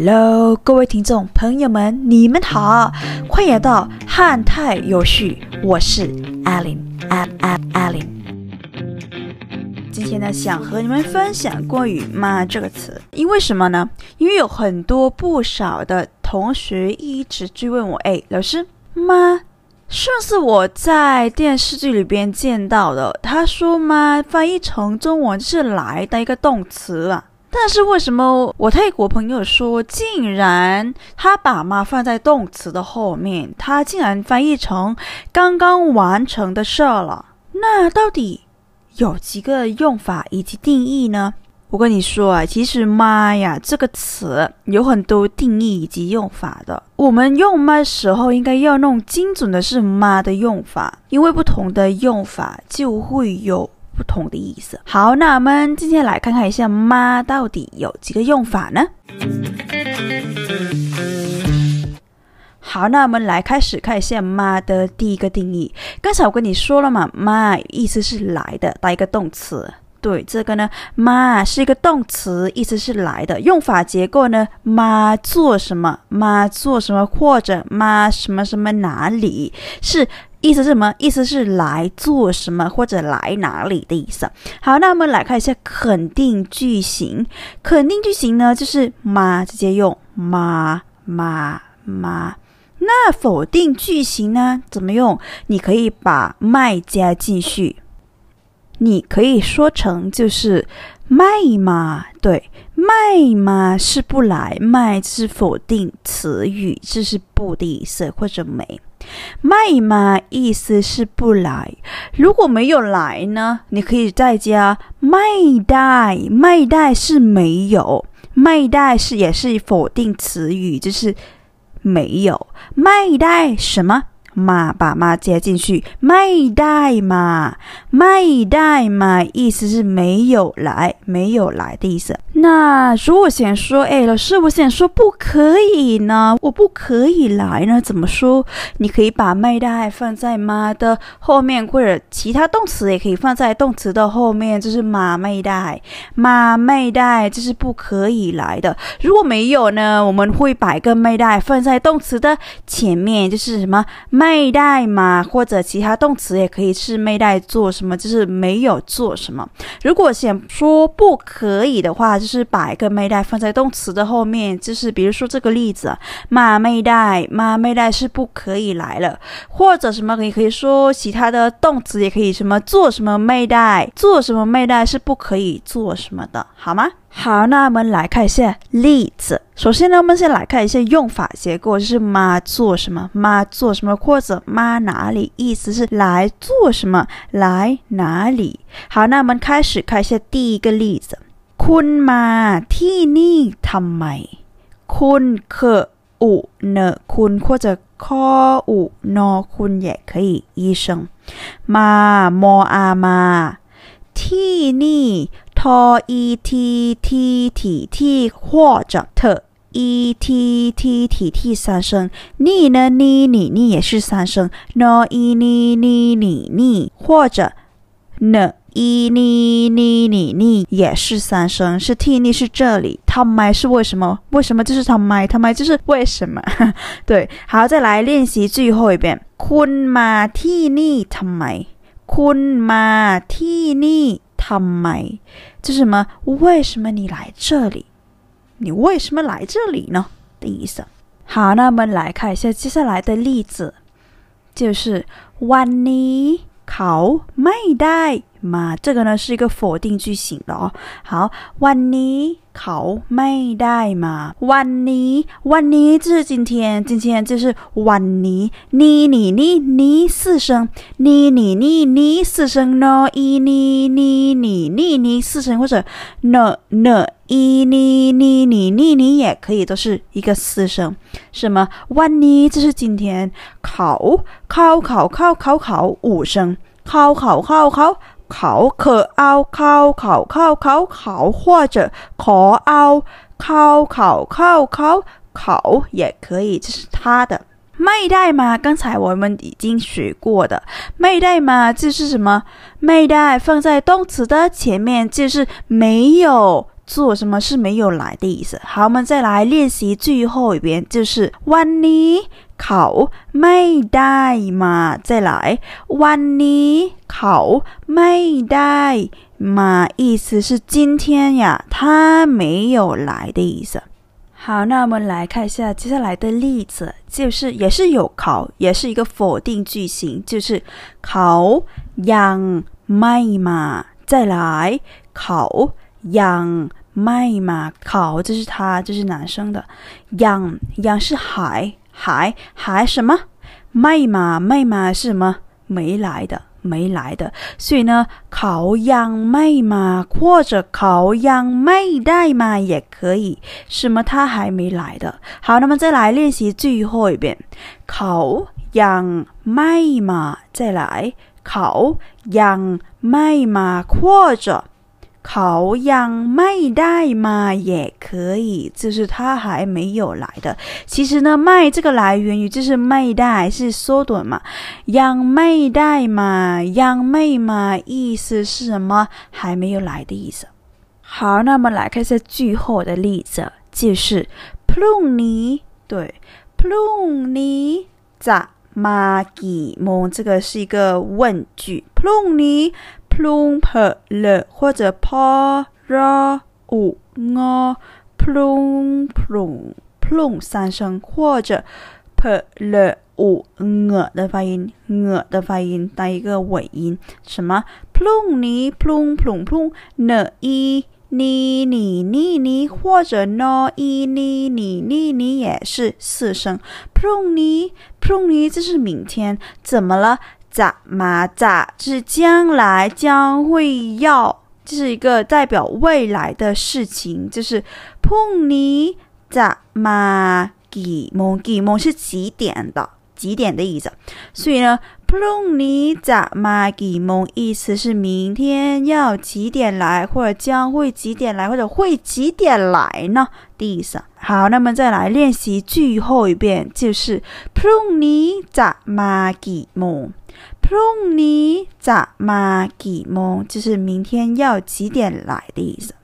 Hello，各位听众朋友们，你们好，欢迎来到汉泰有序，我是 Allen，Al Al Allen。今天呢，想和你们分享关于“妈”这个词，因为什么呢？因为有很多不少的同学一直追问我，哎，老师，妈，上次我在电视剧里边见到的，他说“妈”翻译成中文是“来”的一个动词啊。但是为什么我泰国朋友说，竟然他把“妈”放在动词的后面，他竟然翻译成刚刚完成的事儿了？那到底有几个用法以及定义呢？我跟你说啊，其实“妈”呀这个词有很多定义以及用法的。我们用“妈”时候，应该要弄精准的是“妈”的用法，因为不同的用法就会有。不同的意思。好，那我们今天来看看一下“妈”到底有几个用法呢？好，那我们来开始看一下“妈”的第一个定义。刚才我跟你说了嘛，“妈”意思是来的，带一个动词。对，这个呢，“妈”是一个动词，意思是来的。用法结构呢，“妈做什么”，“妈做什么”或者“妈什么什么哪里”是。意思是什么？意思是来做什么或者来哪里的意思。好，那我们来看一下肯定句型。肯定句型呢，就是妈直接用妈妈妈。那否定句型呢，怎么用？你可以把麦加进去。你可以说成就是麦嘛，对，麦嘛是不来，麦是否定词语，这是不的意思或者没。卖嘛，意思是不来。如果没有来呢，你可以在加卖带。卖带是没有，卖带是也是否定词语，就是没有。卖带什么？妈，把妈接进去，没带嘛，没带嘛，意思是没有来，没有来的意思。那如果想说，哎，老师，我想说不可以呢，我不可以来呢，怎么说？你可以把没带放在妈的后面，或者其他动词也可以放在动词的后面，就是妈没带，妈没带，这是不可以来的。如果没有呢，我们会把一个没带放在动词的前面，就是什么没带嘛，或者其他动词也可以是没带做什么，就是没有做什么。如果想说不可以的话，就是把一个没带放在动词的后面，就是比如说这个例子，马没带，马没带是不可以来了，或者什么你可以说其他的动词也可以什么做什么没带，做什么没带是不可以做什么的，好吗？好，那我们来看一下例子。首先呢，我们先来看一下用法结构，就是妈做什么，妈做什么，或者妈哪里，意思是来做什么，来哪里。好，那我们开始看一下第一个例子。คุณมาที่นี่ทำไมคุณ可อุเนคุณ或者คออุนอคุณ也可以医生มามออามาที่นี่ ทออีทีที体替或者特一 t t t t 三声，你呢？你你你也是三声，no 一你你你你或者呢？一你你你你也是三声，是 t 你是这里，他麦是为什么？为什么就是他麦？他麦就是为什么？对，好，再来练习最后一遍。คุณมาที่นี่ทำไม？คุณมาที่นี่ ทำไม？这是什么？为什么你来这里？你为什么来这里呢？的意思。好，那我们来看一下接下来的例子，就是วันนี้เขาไม่ได้ ”。嘛，这个呢是一个否定句型的哦。好，วันนี้เขาไม่ได้嘛，วันนี้วันนี้就是今天，今天就是วันนี้你你你你四声，你你你你四声，no 一你你你你你四声，或者 no no 一你你你你你也可以，都是一个四声。什么？วันนี้这是今天，考考考考考考五声，考考考考。 考可凹考考考考考或者可凹考考考考考也可以，这是它的。没带嘛？刚才我们已经学过的，没带嘛就是什么？没带放在动词的前面，就是没有 做什么是没有来的意思。好，我们再来练习最后一遍，就是วันนี้ เขาไม่ได้มา。再来，วันนี้เขาไม่ได้มา，意思是今天呀，他没有来的意思。好，那我们来看一下接下来的例子，就是也是有考，也是一个否定句型，就是เขายังไม่มา。再来，เขายังไม่มา。เขา这是他，这是男生的。ยังยัง是还 还还什么？妹嘛妹嘛是什么？没来的没来的。所以呢，烤羊妹嘛，或者烤羊妹带嘛也可以。什么他还没来的？好，那么再来练习最后一遍，烤羊妹嘛，再来烤羊妹嘛，或者。เขายังไม่ได้มา也可以，就是他还没有来的。其实呢，ไม่这个来源于就是ไม่ได้是缩短嘛，ยังไม่ได้มายังไม่มา意思是什么？还没有来的意思。好，那么来看一下最后的例子，就是พรุ่งนี้对พรุ่งนี้จะมากี่โมง？这个是一个问句，พรุ่งนี้。พ plung、pere 或者 por、u、ng、plung、plung、plung 三声，或者 pere、u、ng 的发音，ng 的发音当一个尾音，什么 plung ni、plung plung plung n i ni ni ni ni，或者 noi ni ni ni ni 也是四声，plung ni、plung ni 这是明天，怎么了？咋嘛咋，就是将来将会要，这是一个代表未来的事情，就是碰你咋嘛几梦几梦是几点的几点的意思，所以呢，Plu ni zai ma ji mon，意思是明天要几点来，或者将会几点来，或者会几点来呢？的意思。好，那么再来练习最后一遍，就是 Plu ni zai ma ji mon，Plu ni zai ma ji mon，就是明天要几点来的意思。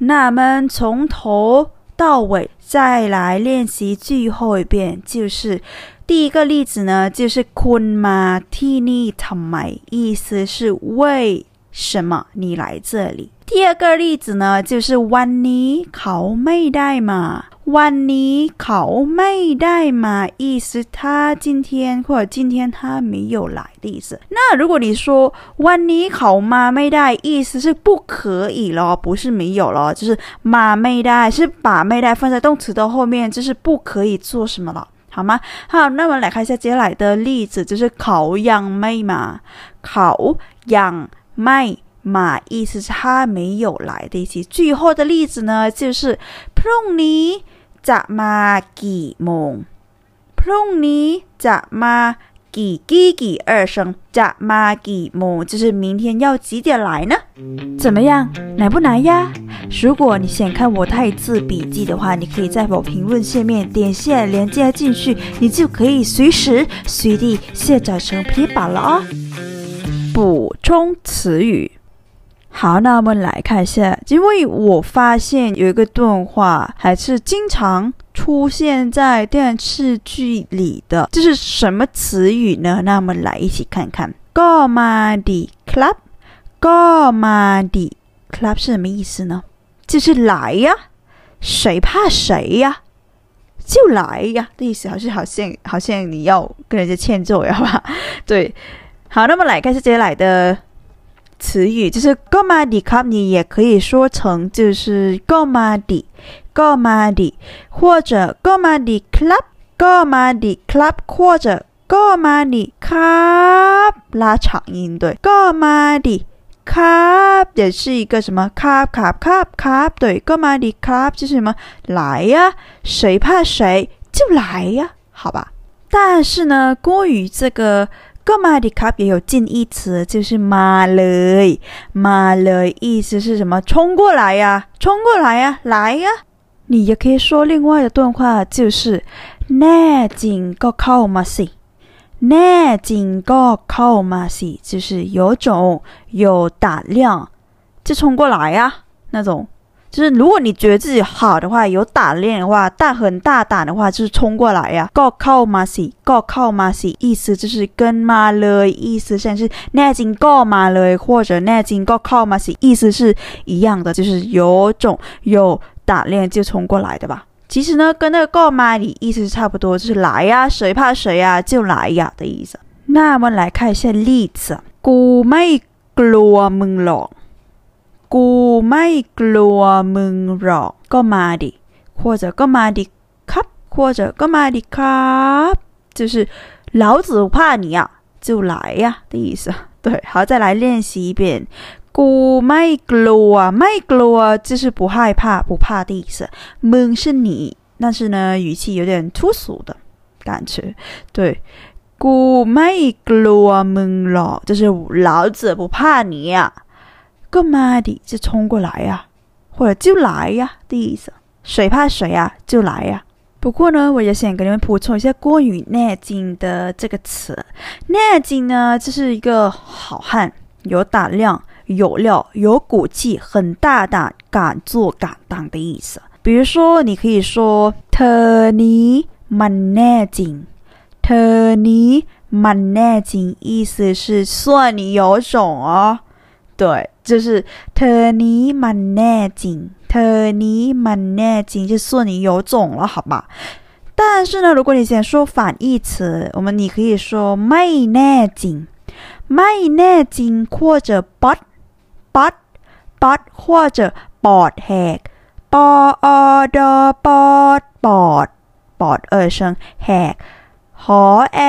那我们从头到尾再来练习最后一遍，就是。第一个例子呢，就是คุณมาที่นี่ทำไม，意思是为什么你来这里。第二个例子呢，就是วันนี้เขาไม่ได้มาวันนี้เขาไม่ได้มา意思他今天或者今天他没有来的意思。那如果你说วันนี้เขามาไม่ได้意思是不可以咯，不是没有咯，就是มาไม่ได้是把ไม่ได้放在动词的后面，就是不可以做什么了。 好吗？好，那我们来看一下接下来的例子，就是เขายังไม่มาเขายังไม่มา意思是他没有来的意思。最后的例子呢，就是พรุ่งนี้จะมากี่โมงพรุ่งนี้จะมากี่กี่กี่二声จะมากี่โมง就是明天要几点来呢？怎么样，难不难呀？ 如果你想看我太字笔记的话，你可以在我评论下面点线连接进去，你就可以随时随地下载成皮板了哦。补充词语。好，那我们来看一下，因为我发现有一个动画还是经常出现在电视剧里的，这是什么词语呢？那我们来一起看看。ก็มาดีครับก็มาดีครับ是什么意思呢？ 就是来呀，谁怕谁呀？就来呀的意思，好像好像好像你要跟人家欠揍呀吧？对，好，那么来看下接下来的。词语就是 “gomadi cup”，你也可以说成就是 “gomadi”，“gomadi” 或者 “gomadi club”，“gomadi club” 或者 “gomadi cup”，拉长音对，“gomadi cup 也是一个什么 cup cup cup cup，对，come on the cup 就是什么来呀，谁怕谁就来呀，好吧。但是呢，国于这个 come on the cup 也有近义词，就是马来，马来意思是什么？冲过来呀，冲过来呀，来呀。你也可以说另外一段话，就是那紧个靠马死。แน่จริงก็เข้ามาสิ就是有种有胆量就冲过来呀，那种 就是如果你觉得自己好的话，有胆量的话，大很大胆的话，就是冲过来呀。Go call Marcy，Go call Marcy，意思就是跟马勒，意思像是 n 进 Go 马勒或者 n 进 Go call Marcy，意思是一样的，就是有种有胆量就冲过来的吧。 其实呢，跟那个 Go Marcy 意思是差不多，就是来呀，谁怕谁呀，就来呀的意思。那我们来看一下例子，กูไม่กลัวมึงหรอกกูไม่กลัวมึงหรอกก็มาดิ或者ก็มาดิครับ或者ก็มาดิครับ就是老子不怕你呀，就来呀的意思。对，好，再来练习一遍。 กูไม่กลัวไม่กลัว就是不害怕、不怕的意思。มึง是你，但是呢，语气有点粗俗的感觉。对，กูไม่กลัวมึงหรอก就是老子不怕你呀。干嘛的就冲过来呀，或者就来呀的意思。谁怕谁呀，就来呀。不过呢，我也想给你们补充一下关于“内劲”的这个词。内劲呢，就是一个好汉，有胆量、 有料、有骨气，很大胆、敢做敢当的意思。比如说，你可以说“特尼蛮内劲”，“特尼蛮内劲”，意思是算你有种哦。对，就是特尼蛮内劲，特尼蛮内劲，就说你有种了，好吧？但是呢，如果你想说反义词，我们你可以说ไม่แน่จริงไม่แน่จริง或者 but but but 或者ปอดแหกปอดปอดปอดปอด二声แหกหอแอ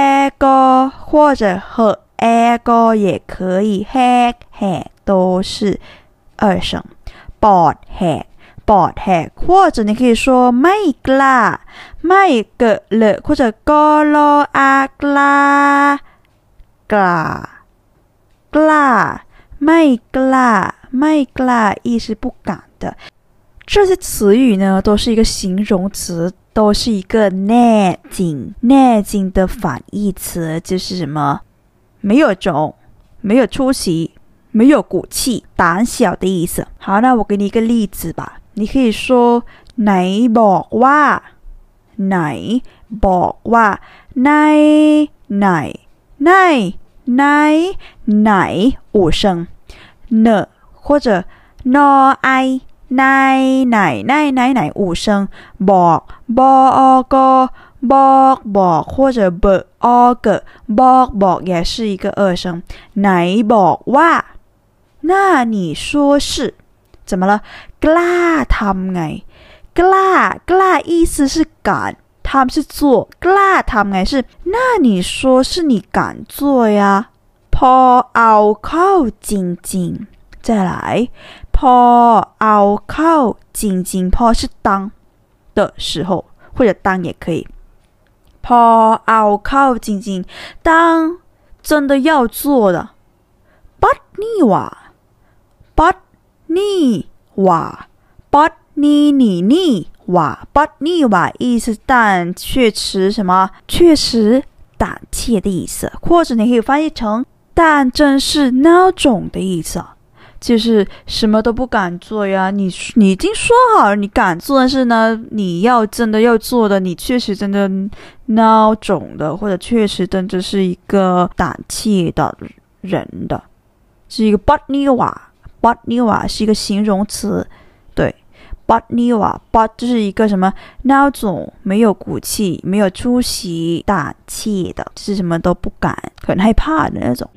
ก็或者和 a ก็也可以แหกแหก都是二声，ปอดแหกปอดแหก或者你可以说ไม่กล้าไม่เกิดเลย或者ก็รออากล้ากล้ากล้า ไม่กล้าไม่กล้า意是不敢的。这些词语呢，都是一个形容词，都是一个内劲。内劲的反义词就是什么？没有种，没有出息。没有骨气、胆小的意思。好，那我给你一个例子吧。你可以说“ไหนบอกว่า”，“ไหนบอกว่า”，“ไหนไหนไหน ไห五声，呢或者“นไไหนไหนไหน五声，บอกบอกก็บอกบอก或者บอ个บอกบอก也是一个二声。ไหนบอกว่า那你说是怎么了？กล้าทำไง？กล้ากล้า意思是敢， 他们是做。กล้าทำไง是？那你说是你敢做呀？พอเอาเข้าจริงๆ，再来，พอเอาเข้าจริงๆ，พอ是当的时候，或者当也可以。พอเอาเข้าจริงๆ，当真的要做的，บัดนี้ว่ะ。but 你哇，but 你你你 哇，but 你哇，意思但却持什么？确实胆怯的意思，或者你可以翻译成但真是那种的意思，就是什么都不敢做呀。你你已经说好了，你敢做，但是呢，你要真的要做的，你确实真的那种的，或者确实真的是一个胆怯的人的，是一个 but 你哇。but 你哇是一个形容词，对，but 你哇 but 就是一个什么那种没有骨气、没有出息、胆怯的，是什么都不敢、很害怕的那种。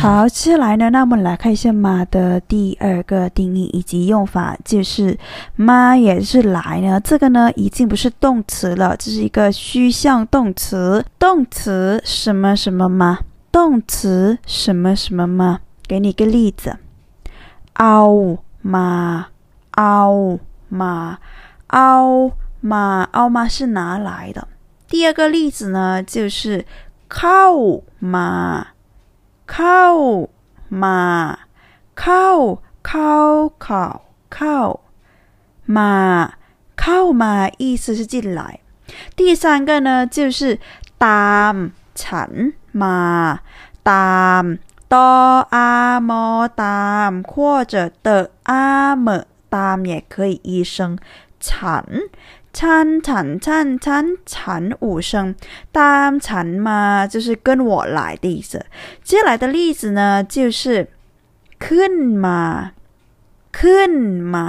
好，接下来呢，那我们来看一下“马”的第二个定义以及用法，就是“妈”也是“来”呢。这个呢，已经不是动词了，这是一个虚象动词。动词什么什么吗？动词什么什么吗？给你个例子，เอามา，เอา，是哪来的？第二个例子呢，就是靠ข้า靠靠靠靠马靠ม，意思是进来。第三个呢，就是ตามฉั， ตาม ตอ阿么ต或者的阿么ต也可以一声ฉันฉันฉันฉันฉันฉัน五声ตามฉันมา就是跟我来的意思。接下来的例子呢，就是ขึ้นมาขึ้นมา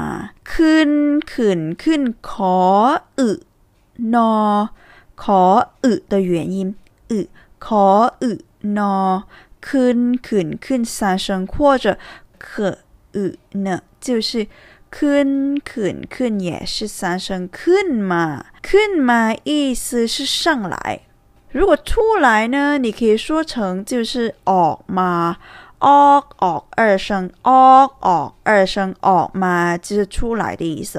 ขึ้นขึ้นขึ้นขออึนอขออึ的元音อึขออึนอ ขึ้นขึ้นขึ้น三声，或者ขึ้นเน่就是ขึ้นขึ้นขึ้น也是三声。ขึ้น嘛，ขึ้น嘛意思是上来。如果出来呢，你可以说成就是ออก嘛，ออกออก二声，ออกออก二声，ออก嘛就是出来的意思。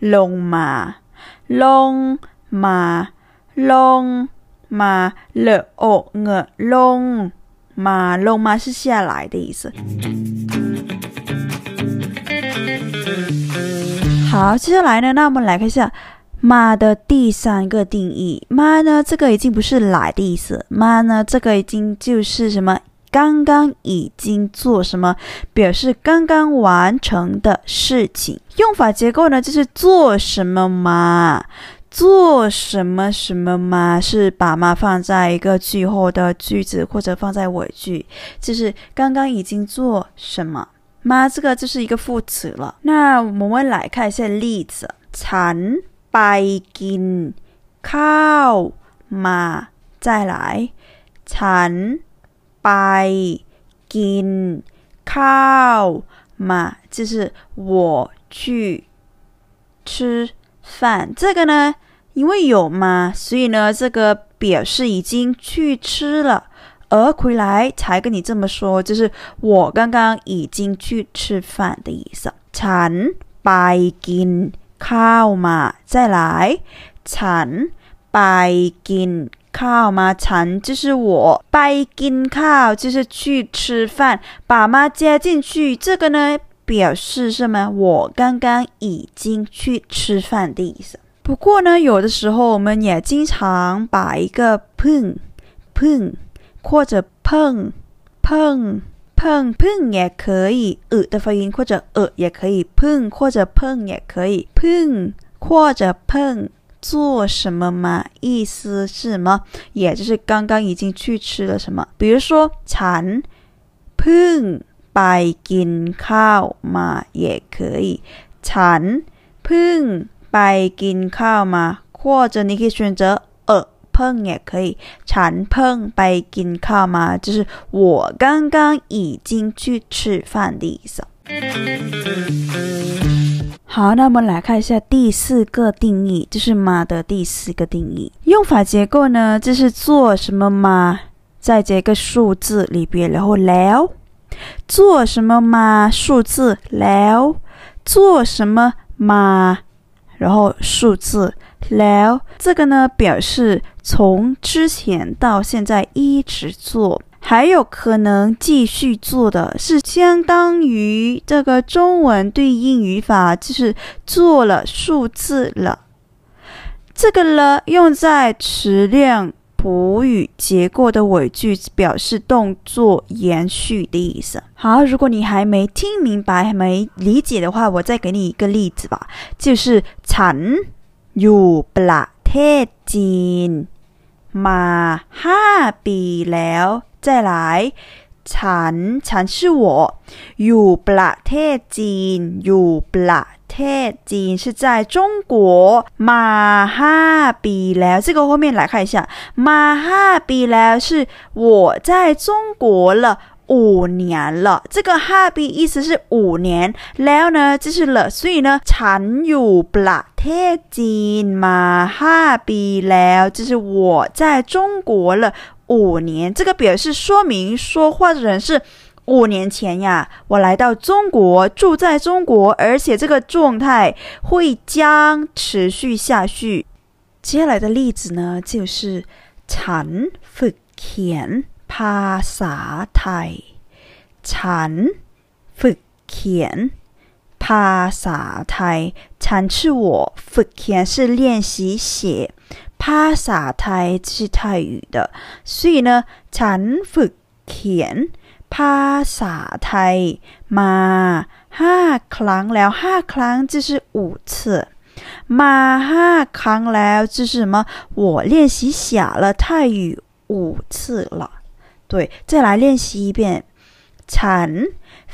ลงมา，ลงมา，ลงมา，เลอออกเน่ลง。 马龙马是下来的意思。好，接下来呢？那我们来看一下马的第三个定义。马呢？这个已经不是来的意思。马呢？这个已经就是什么？刚刚已经做什么？表示刚刚完成的事情。用法结构呢，就是做什么马。做什么什么嘛，是把嘛放在一个句后的句子，或者放在尾句，就是刚刚已经做什么嘛，这个就是一个副词了。那我们来看一下例子：ฉันไปกินข้าวมา再来，ฉัน。ไปกินข้าว嘛，就是我去吃 饭。这个呢，因为有嘛，所以呢，这个表示已经去吃了，而回来才跟你这么说，就是我刚刚已经去吃饭的意思。ฉันไปกินข้าวมา再来，ฉันไปกิน。靠吗？ฉั就是我，ไปกินข้าว就是去吃饭，把妈加进去，这个呢 表示什么？我刚刚已经去吃饭的意思。不过呢，有的时候我们也经常把一个碰碰或者碰碰碰碰也可以，呃的发音或者呃也可以，碰或者碰也可以，碰或者碰。做什么嘛？意思是什么？也就是刚刚已经去吃了什么？比如说，ฉันเพิ่ง ไปกินข้าวมา也可以。ฉันเพิ่งไปกินข้าวมา或者你可以选择呃碰也可以。ฉันเพิ่งไปกินข้าวมา就是我刚刚已经去吃饭的意思。好，那我们来看一下第四个定义，就是“嘛”的第四个定义。用法结构呢，就是做什么嘛，在这个数字里边，然后了 做什么嘛，数字了做什么嘛，然后数字了，这个呢表示从之前到现在一直做。还有可能继续做的是相当于这个中文对应语法，就是做了数字了。这个了用在词量补语结构的尾句，表示动作延续的意思。好，如果你还没听明白、还没理解的话，我再给你一个例子吧，就是ฉันอยู่ประเทศจีนมาห้าปีแล้ว再来，ฉันฉัน是我อยู่ประเทศจีนอยู่ประ เทศจีน是在中国มาห้าปีแล้ว这个后面来看一下มาห้าปีแล้ว是我在中国了五年了，这个哈比意思是五年，แล้ว呢就是了，所以呢，ฉันอยู่ประเทศจีนมาห้าปีแล้ว就是我在中国了。五年，这个表示说明说话的人是 五年前呀，我来到中国，住在中国，而且这个状态会将持续下去。接下来的例子呢，就是ฉันฝึกเขียนภาษาไทย。ฉันฝึกเขียนภาษาไทย。ฉัน是我，ฝึกเขียน是练习写。ภาษาไทย是泰语的，所以呢，ฉันฝึกเขียน ภาษาไทยมาห้าครั้งแล้วห้าครั้ง就是五次มาห้าครั้งแล้ว就是什么我练习写了泰语五次了对再来练习一遍ฉัน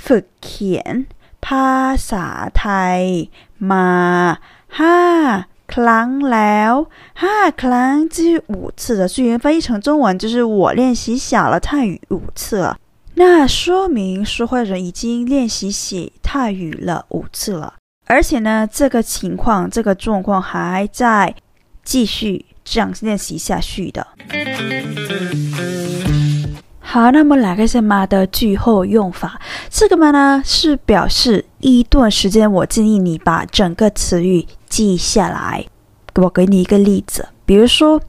ฝึกเขียนภาษาไทยมาห้าครั้งแล้วห้าครั้ง就是五次的所以翻译成中文就是我练习写了泰语五次了 那说明说话人已经练习写泰语了五次了，而且呢，这个情况、这个状况还在继续这样练习下去的。好，那么来看一下嘛的句后用法。这个嘛呢是表示一段时间，我建议你把整个词语记下来。我给你一个例子，比如说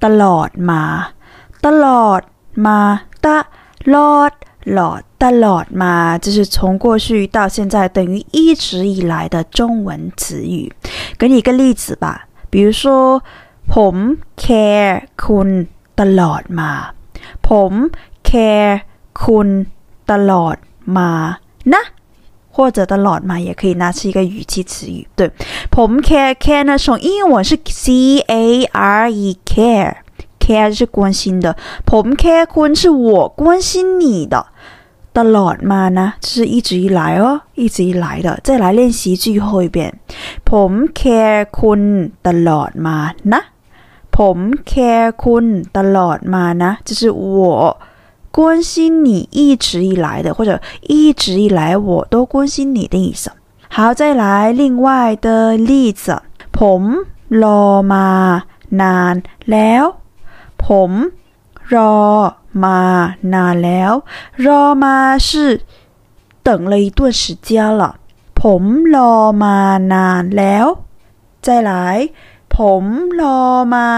ตลอดมาตลอดมาตลอด 了ตลอดมา就是从过去到现在等于一直以来的中文词语。给你一个例子吧，比如说ผม care คุณตลอดมาผม care คุณตลอดมานะ或者ตลอดมา也可以拿是一个语气词语。对，ผม care care 呢，从英文是 c a r e care care 是关心的，ผม care คุณ是我关心你的。 ตลอดมานะ就是一直以来哦，一直以来的。再来练习最后一遍。ผม care คุณตลอดมานะผม care คุณตลอดมานะ就是我关心你一直以来的，或者一直以来我都关心你的意思。好，再来另外的例子。ผมรอมานานแล้วผม รอมานานแล้วรอมา是等了一段时间了ผมรอมานานแล้ว再来ผมรอมา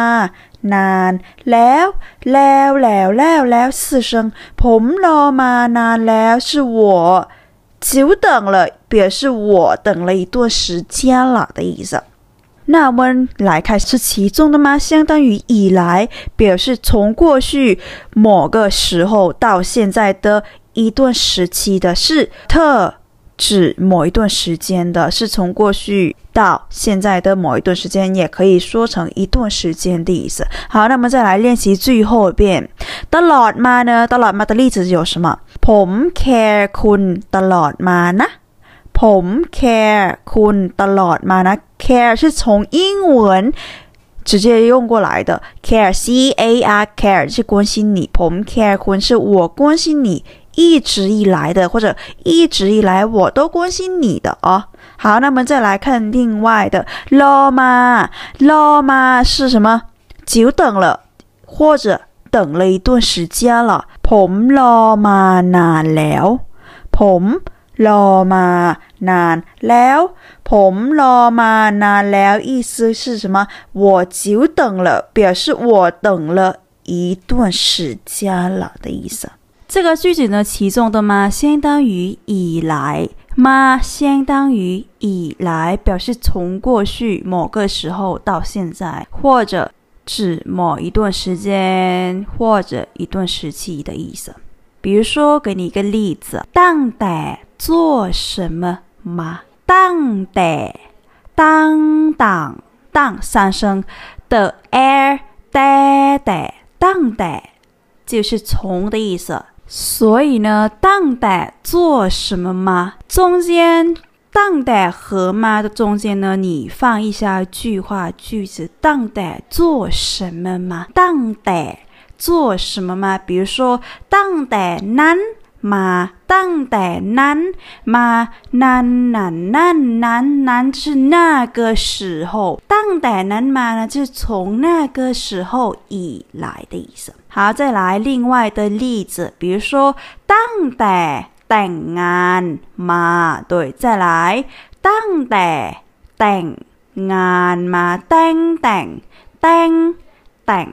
นานแล้วแล้วแล้วแล้วแล้ว四声ผมรอมานานแล้ว是我久等了表示我等了一段时间了的意思 那我们来看是其中的吗？相当于以来，表示从过去某个时候到现在的一段时期的，是特指某一段时间的，是从过去到现在的某一段时间，也可以说成一段时间的意思。好，那么再来练习最后一遍。ตลอดมา呢？ตลอดมา的例子有什么？ผมแคร์คุณตลอดมานะ ผม care คุณตลอดมานะ care 是从英文直接用过来的 care c a r care 是关心你ผม care คุณ是我关心你一直以来的或者一直以来我都关心你的哦。好，那么再来看另外的 lo ma lo ma 是什么？久等了或者等了一段时间了。ผมรอมานานแล้วผม รอมานานแล้วผมรอมานานแล้ว意思是什么？我久等了，表示我等了一段时间了的意思。这个句子呢，其中的嘛相当于以来，嘛相当于以来，表示从过去某个时候到现在，或者指某一段时间或者一段时期的意思。比如说，给你一个例子，当代 做什么吗？当代当当当三声的哎带带当代就是从的意思。所以呢当代做什么吗？中间当代和吗的中间呢你放一下句话句子当代做什么吗？当代做什么吗？比如说当难男 มาตั้งแต่นั้นมานั้นนั้นนั้นนั้นนั้น是那个时候，ตั้งแต่นั้นมา呢，就是从那个时候以来的意思。好，再来另外的例子，比如说，ตั้งแต่แต่งงานมา对，再来ตั้งแต่แต่งงานมาแต่งแต่งแต่งแต่ง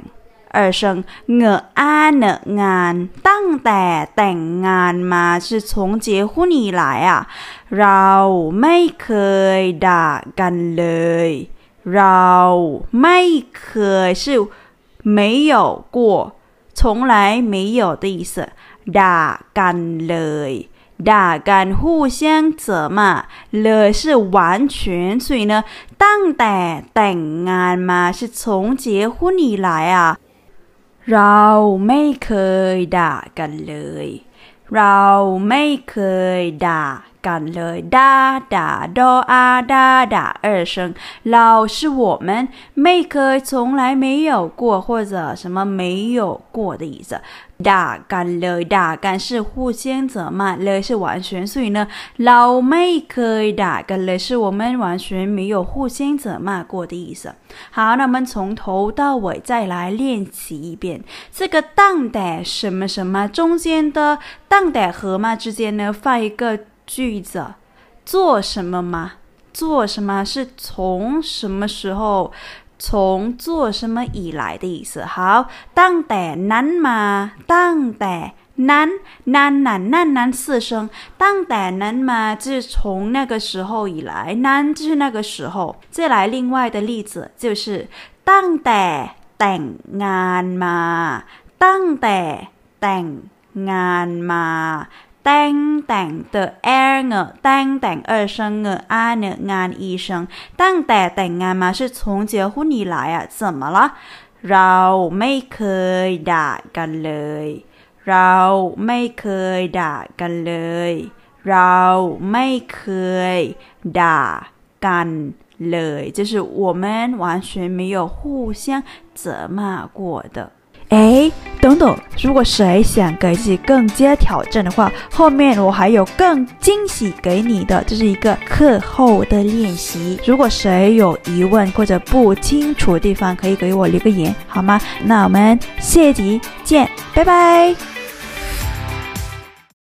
二声我安的安，当代แต่งงานมา是从结婚以来啊，เราไม่เคยด่ากันเลยเราไม่เคย是没有过，从来没有的意思。 ด่ากันเลยด่ากัน互相责骂เลย是完全所以呢ตั้งแต่แต่งงานมา是从结婚以来啊 เราไม่เคยด่ากันเลย เราไม่เคยด่า 干了哒哒哆啊哒哒二声，老是我们没可从来没有过或者什么没有过的意思。哒干了哒干是互相责骂，了是完全，所以呢，老没可以打干了是我们完全没有互相责骂过的意思。好，那我们从头到尾再来练习一遍这个当的什么什么中间的当的和嘛之间呢放一个。句子做什么吗？做什么是从什么时候，从做什么以来的意思。好，ตั้งแต่นั้นมา，ตั้งแต่นั้นนั้นนั้นนั้นนั้น四声，ตั้งแต่นั้นมา就是从那个时候以来，นั้น就是那个时候。再来另外的例子就是ตั้งแต่แต่งงานมา，ตั้งแต่แต่งงานมา ตั้งแต่ง的 air 呢ตั้งแต่ง二声呢啊呢งาน一声ตั้งแต่แต่งงานมา是从结婚以来啊怎么了เราไม่เคยด่ากันเลยเราไม่เคยด่ากันเลยเราไม่เคยด่ากันเลย就是我们完全没有互相责骂过的 哎，等等，如果谁想给自己更加挑战的话，后面我还有更惊喜给你的，这是一个课后的练习。如果谁有疑问或者不清楚的地方，可以给我留个言，好吗？那我们下集见，拜拜。